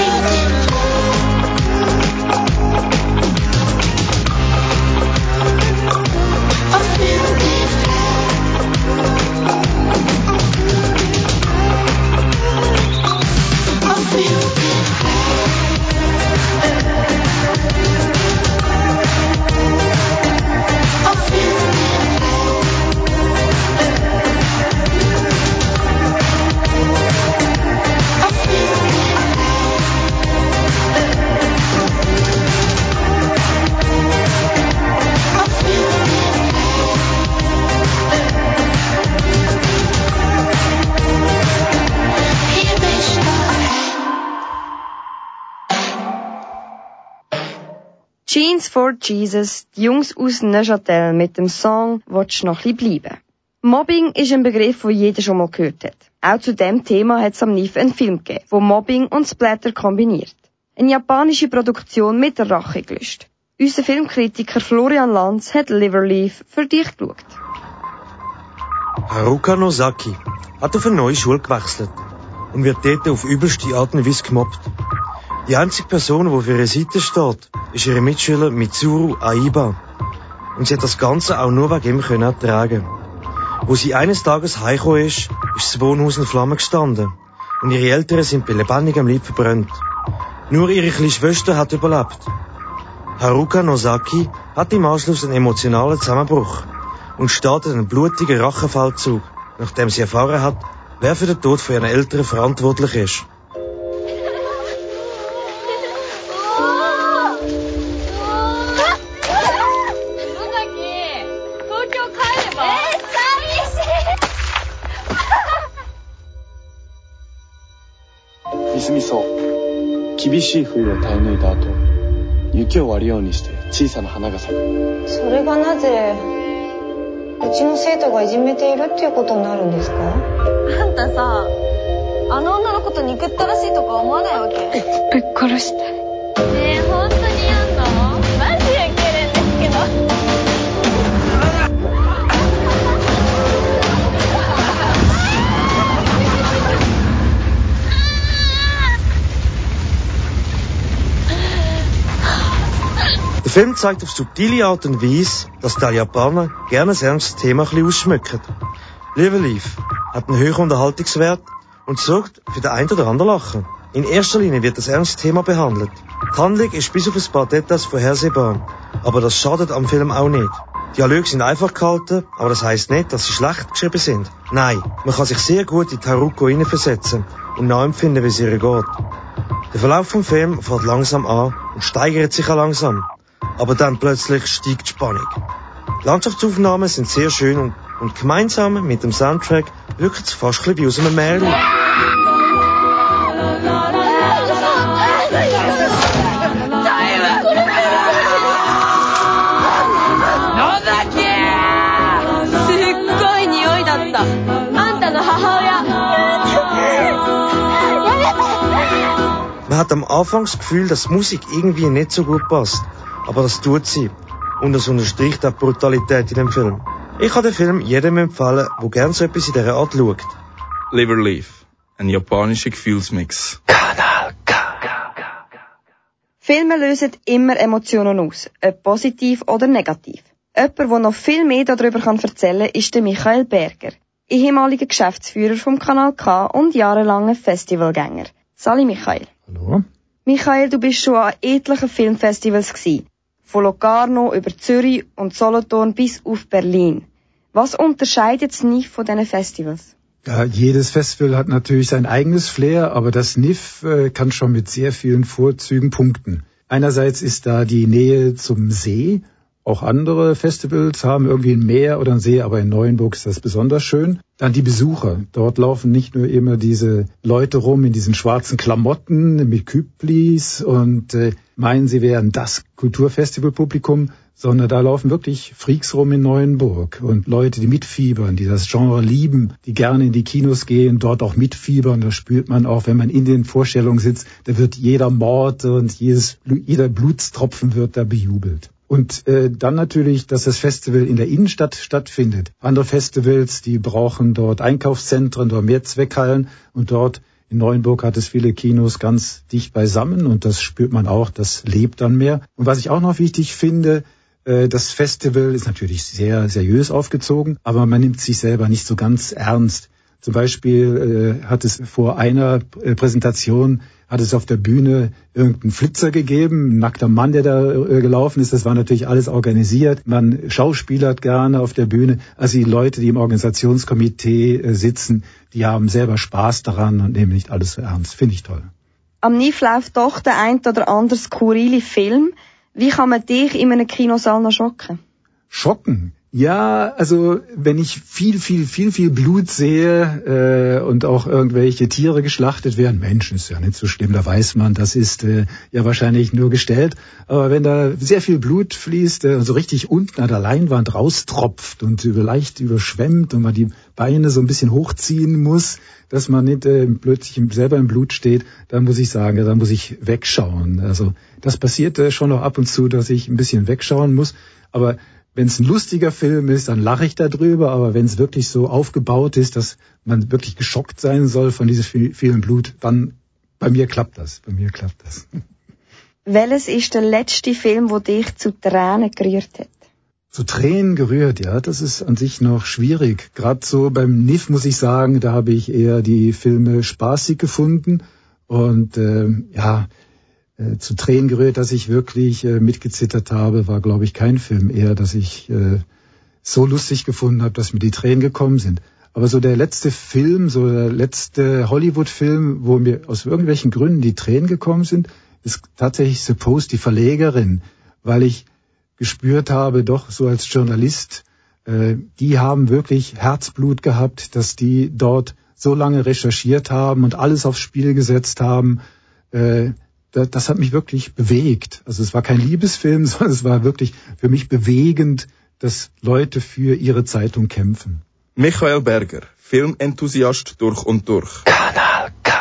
For Jesus, die Jungs aus Neuchâtel mit dem Song «Wollt's noch ein bleiben?» Mobbing ist ein Begriff, den jeder schon mal gehört hat. Auch zu dem Thema hat es am NIF einen Film gegeben, wo Mobbing und Splatter kombiniert. Eine japanische Produktion mit der Rache gelöst. Unser Filmkritiker Florian Lanz hat Liverleaf für dich geschaut. Haruka Nozaki hat auf eine neue Schule gewechselt und wird dort auf übelste Art und Weise gemobbt. Die einzige Person, die für ihre Seite steht, ist ihre Mitschüler Mitsuru Aiba. Und sie hat das Ganze auch nur wegen ihm können ertragen. Wo sie eines Tages heimgekommen ist, ist das Wohnhaus in Flammen gestanden. Und ihre Eltern sind bei lebendigem Leib verbrannt. Nur ihre kleine Schwester hat überlebt. Haruka Nozaki hat im Anschluss einen emotionalen Zusammenbruch und startet einen blutigen Rachefeldzug, nachdem sie erfahren hat, wer für den Tod von ihren Eltern verantwortlich ist. 厳しい冬を耐え抜いた後雪を割るようにして小さな花が咲く。それがなぜうちの生徒がいじめているっていうことになるんですか？あんたさあの女のこと憎ったらしいとか思わないわけ？ぶっ殺したい。ねえ本当 Film zeigt auf subtile Art und Weise, dass der Japaner gerne ein ernstes Thema ein ausschmücken. Live Leaf hat einen höheren Unterhaltungswert und sorgt für den ein oder anderen Lachen. In erster Linie wird das ernste Thema behandelt. Die Handlung ist bis auf ein paar Details vorhersehbar, aber das schadet am Film auch nicht. Die Dialoge sind einfach gehalten, aber das heißt nicht, dass sie schlecht geschrieben sind. Nein, man kann sich sehr gut in Taruko hineinversetzen und nachempfinden, wie es ihr geht. Der Verlauf vom Film fährt langsam an und steigert sich auch langsam. Aber dann plötzlich steigt die Spannung. Die Landschaftsaufnahmen sind sehr schön und, und gemeinsam mit dem Soundtrack wirkt es fast ein wie aus einem Märchen. Man hat am Anfang das Gefühl, dass Musik irgendwie nicht so gut passt. Aber das tut sie. Und das unterstreicht auch die Brutalität in dem Film. Ich kann den Film jedem empfehlen, der gerne so etwas in dieser Art schaut. Live or Leave. Ein japanischer Gefühlsmix. Filme lösen immer Emotionen aus, ob positiv oder negativ. Jemand, der noch viel mehr darüber kann erzählen kann, ist der Michael Berger, ehemaliger Geschäftsführer vom Kanal K und jahrelanger Festivalgänger. Sali Michael. Hallo. Michael, du bist schon an etlichen Filmfestivals gewesen. Von Locarno über Zürich und Solothurn bis auf Berlin. Was unterscheidet nicht von diesen Festivals? Ja, jedes Festival hat natürlich sein eigenes Flair, aber das NIF äh, kann schon mit sehr vielen Vorzügen punkten. Einerseits ist da die Nähe zum See. Auch andere Festivals haben irgendwie ein Meer oder ein See, aber in Neuenburg ist das besonders schön. Dann die Besucher. Dort laufen nicht nur immer diese Leute rum in diesen schwarzen Klamotten mit Küblis und äh, meinen, sie wären das Kulturfestivalpublikum, sondern da laufen wirklich Freaks rum in Neuenburg und Leute, die mitfiebern, die das Genre lieben, die gerne in die Kinos gehen, dort auch mitfiebern. Das spürt man auch, wenn man in den Vorstellungen sitzt. Da wird jeder Mord und jedes, jeder Blutstropfen wird da bejubelt. Und äh, dann natürlich, dass das Festival in der Innenstadt stattfindet. Andere Festivals, die brauchen dort Einkaufszentren oder Mehrzweckhallen und dort in Neuenburg hat es viele Kinos ganz dicht beisammen und das spürt man auch, das lebt dann mehr. Und was ich auch noch wichtig finde, äh, das Festival ist natürlich sehr seriös aufgezogen, aber man nimmt sich selber nicht so ganz ernst. Zum Beispiel äh, hat es vor einer äh, Präsentation hat es auf der Bühne irgendeinen Flitzer gegeben, ein nackter Mann, der da äh, gelaufen ist. Das war natürlich alles organisiert. Man schauspielert gerne auf der Bühne. Also die Leute, die im Organisationskomitee äh, sitzen, die haben selber Spaß daran und nehmen nicht alles so ernst. Finde ich toll. Am NIF läuft doch der ein oder andere skurrile Film. Wie kann man dich in einem Kinosaal noch schocken? Schocken? Ja, also wenn ich viel, viel, viel, viel Blut sehe äh, und auch irgendwelche Tiere geschlachtet werden, Menschen ist ja nicht so schlimm, da weiß man, das ist äh, ja wahrscheinlich nur gestellt. Aber wenn da sehr viel Blut fließt äh, und so richtig unten an der Leinwand raustropft und über, leicht überschwemmt und man die Beine so ein bisschen hochziehen muss, dass man nicht äh, plötzlich selber im Blut steht, dann muss ich sagen, ja, dann muss ich wegschauen. Also das passiert äh, schon noch ab und zu, dass ich ein bisschen wegschauen muss. Aber wenn es ein lustiger Film ist, dann lache ich darüber, aber wenn es wirklich so aufgebaut ist, dass man wirklich geschockt sein soll von diesem vielen Blut, dann bei mir klappt das. Bei mir klappt das. Welches ist der letzte Film, wo dich zu Tränen gerührt hat? Zu Tränen gerührt, ja, das ist an sich noch schwierig. Gerade so beim NIF muss ich sagen, da habe ich eher die Filme spaßig gefunden und äh, ja, äh, zu Tränen gerührt, dass ich wirklich äh, mitgezittert habe, war, glaube ich, kein Film. Eher, dass ich äh, so lustig gefunden habe, dass mir die Tränen gekommen sind. Aber so der letzte Film, so der letzte Hollywood-Film, wo mir aus irgendwelchen Gründen die Tränen gekommen sind, ist tatsächlich Suppose, die Verlegerin, weil ich gespürt habe, doch so als Journalist, äh, die haben wirklich Herzblut gehabt, dass die dort so lange recherchiert haben und alles aufs Spiel gesetzt haben, äh, das hat mich wirklich bewegt. Also es war kein Liebesfilm, sondern es war wirklich für mich bewegend, dass Leute für ihre Zeitung kämpfen. Michael Berger, Filmenthusiast durch und durch. Kanal K.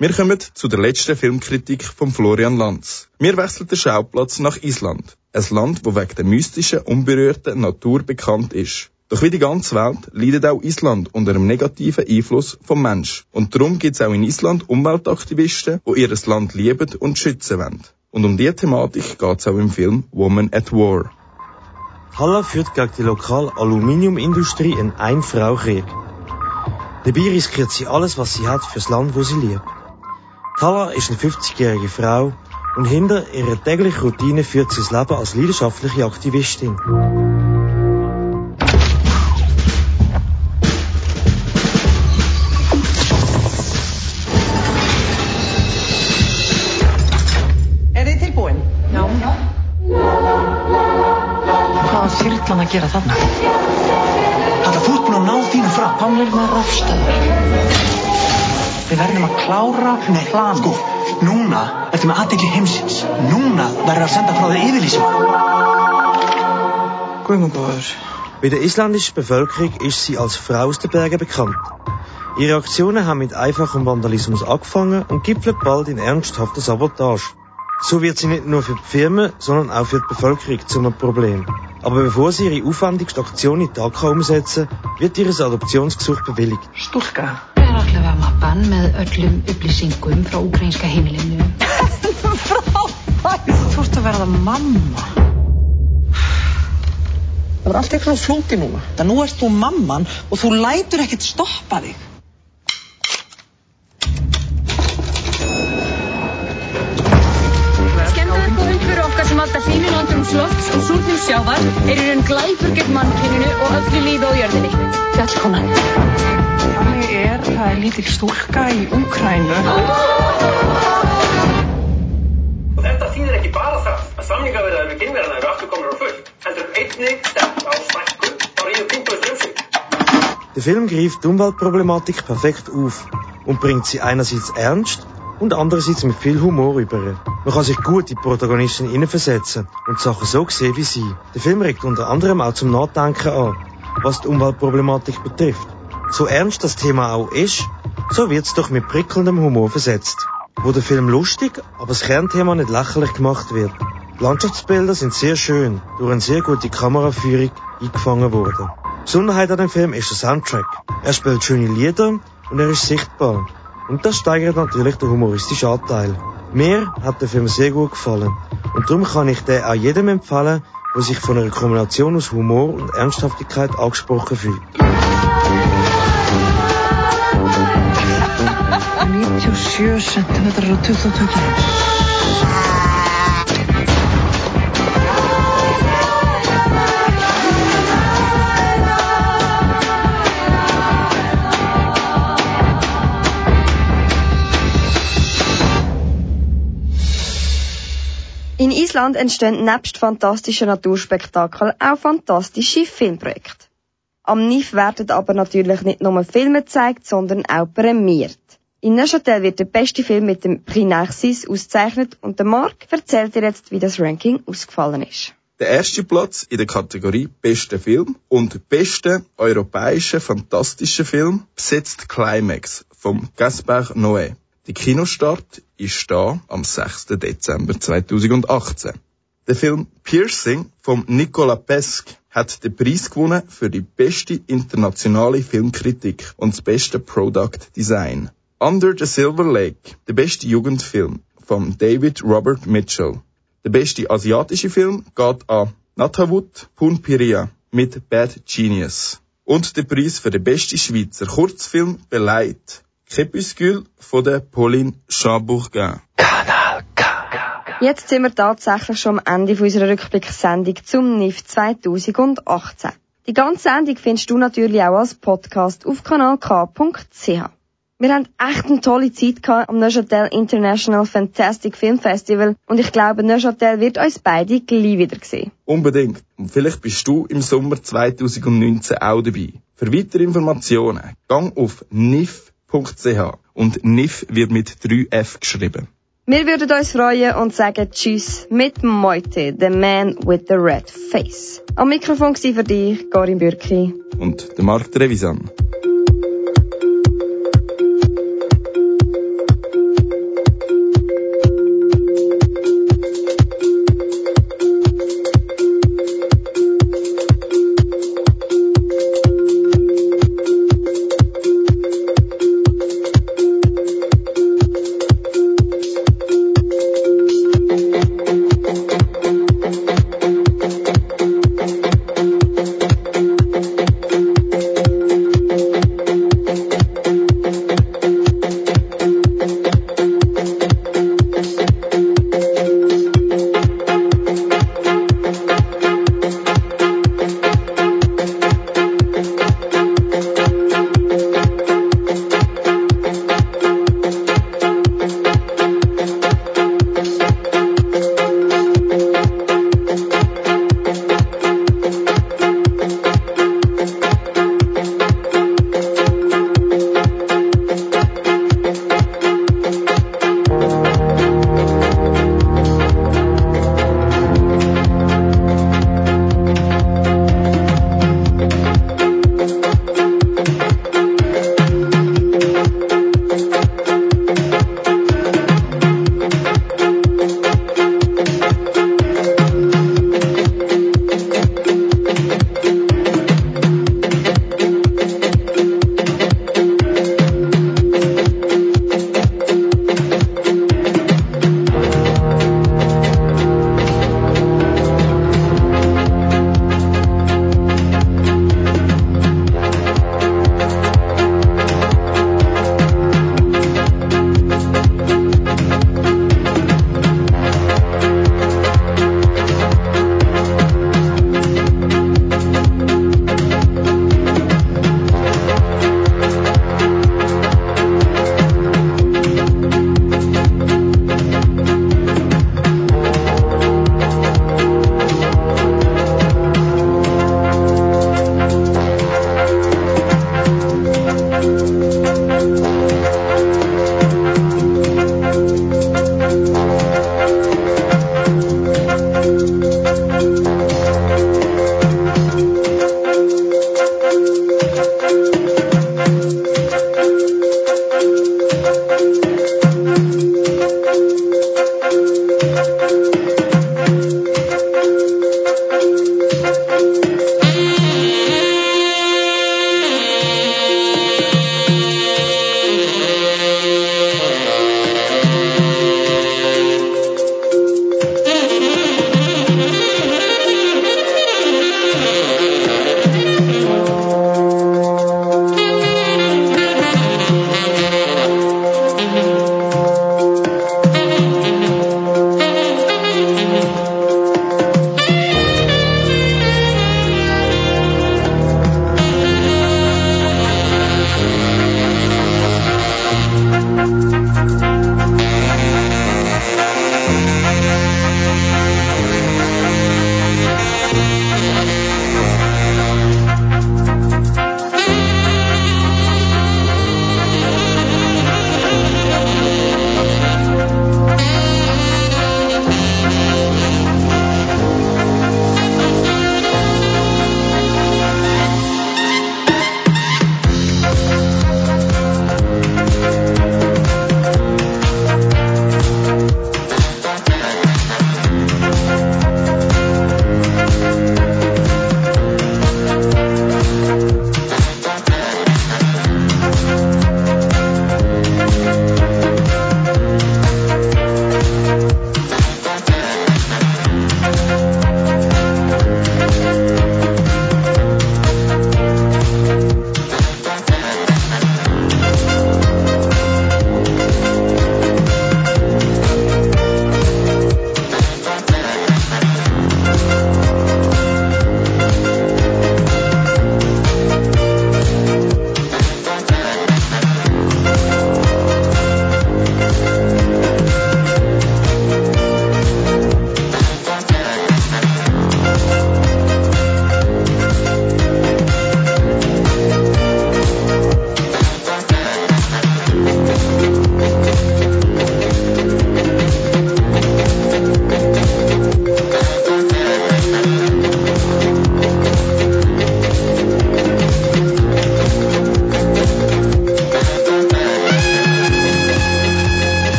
Wir kommen zu der letzten Filmkritik von Florian Lanz. Wir wechseln den Schauplatz nach Island. Ein Land, wo wegen der mystischen, unberührten Natur bekannt ist. Doch wie die ganze Welt leidet auch Island unter einem negativen Einfluss vom Mensch. Und darum gibt es auch in Island Umweltaktivisten, die ihr Land lieben und schützen wollen. Und um diese Thematik geht es auch im Film Woman at War. Halla führt gegen die lokale Aluminiumindustrie einen Ein-Frau-Krieg. Dabei riskiert sie alles, was sie hat, fürs Land, wo sie lebt. Tala ist eine 50-jährige Frau und hinter ihrer täglichen Routine führt sie das Leben als leidenschaftliche Aktivistin. Þyrlan að gera þarna? Þetta þú ert búin að ná þínu fram. Hann er með rafstöð. Við verðum að klára Nei, plan. Sko, núna ertu með aðdegli heimsins. Núna verður að senda frá þig yfirlýsing. Guðmundur. Bei der isländischen Bevölkerung ist sie als Frau aus den Bergen bekannt. Ihre Aktionen haben mit einfachem Vandalismus angefangen und gipfeln bald in ernsthafter Sabotage. So wird sie nicht nur für die Firmen, sondern auch für die Bevölkerung zum Problem. Aber bevor sie ihre aufwendigste Aktion in Dhaka umsetzen, wird ihr Adoptionsgesuch bewilligt. Stúlka. Er ætla að vera mappan með öllum upplýsingum frá ukrainska heimilinu. Frábært! Þú ert að verða mamma. Það var allt eitthvað flóti núna. Það nú ert þú mamman og þú lætur ekkert stoppa þig. Fyrir okkar sem alltaf hlýnir andrums lofts og súrnum sjávar er í raun glæpur gegn mannkyninu og öllu lífi á jörðinni. Fjallkonan. Þannig er, það er lítil stúlka í Úkrænu. Og þetta þýðir ekki bara það að samningaverðar við kynverðana eru aftur komur á full, heldur einnig stefnt á stækkun á Ríu Pinto Strömsvík. Der Film greift die Umweltproblematik perfekt auf und bringt sie einerseits ernst und andererseits mit viel Humor über. Man kann sich gut in die Protagonistin hineinversetzen und Sachen so sehen wie sie. Der Film regt unter anderem auch zum Nachdenken an, was die Umweltproblematik betrifft. So ernst das Thema auch ist, so wird es doch mit prickelndem Humor versetzt. Wo der Film lustig, aber das Kernthema nicht lächerlich gemacht wird. Die Landschaftsbilder sind sehr schön, durch eine sehr gute Kameraführung eingefangen worden. Besonderheit an dem Film ist der Soundtrack. Er spielt schöne Lieder und er ist sichtbar. Und das steigert natürlich den humoristischen Anteil. Mir hat der Film sehr gut gefallen. Und darum kann ich den auch jedem empfehlen, der sich von einer Kombination aus Humor und Ernsthaftigkeit angesprochen fühlt. 97 cm á 22 kg. In Island entstehen nebst fantastischen Naturspektakeln auch fantastische Filmprojekte. Am NIF werden aber natürlich nicht nur Filme gezeigt, sondern auch prämiert. In Neuchâtel wird der beste Film mit dem Prix Narcisse ausgezeichnet und der Marc erzählt dir jetzt, wie das Ranking ausgefallen ist. Der erste Platz in der Kategorie Beste Film und Beste europäische fantastische Film besetzt Climax vom Gaspar Noé. Der Kinostart ist da am 6. Dezember 2018. Der Film Piercing von Nicola Pesque hat den Preis gewonnen für die beste internationale Filmkritik und das beste Product Design. Under the Silver Lake, der beste Jugendfilm von David Robert Mitchell. Der beste asiatische Film geht an Nathavut Punpiria mit Bad Genius. Und der Preis für den besten Schweizer Kurzfilm beleidigt Crépuscule von der Pauline Chambourgin. Jetzt sind wir tatsächlich schon am Ende unserer Rückblickssendung zum NIF 2018. Die ganze Sendung findest du natürlich auch als Podcast auf kanalk.ch. Wir haben echt eine tolle Zeit gehabt am Neuchâtel International Fantastic Film Festival und ich glaube, Neuchâtel wird uns beide gleich wieder sehen. Unbedingt. Und vielleicht bist du im Sommer 2019 auch dabei. Für weitere Informationen gang auf nif.ch und NIF wird mit 3F geschrieben. Wir würden uns freuen und sagen Tschüss mit Meute, the man with the red face. Am Mikrofon war für dich Karin Bürki. Und der Marc Trevisan.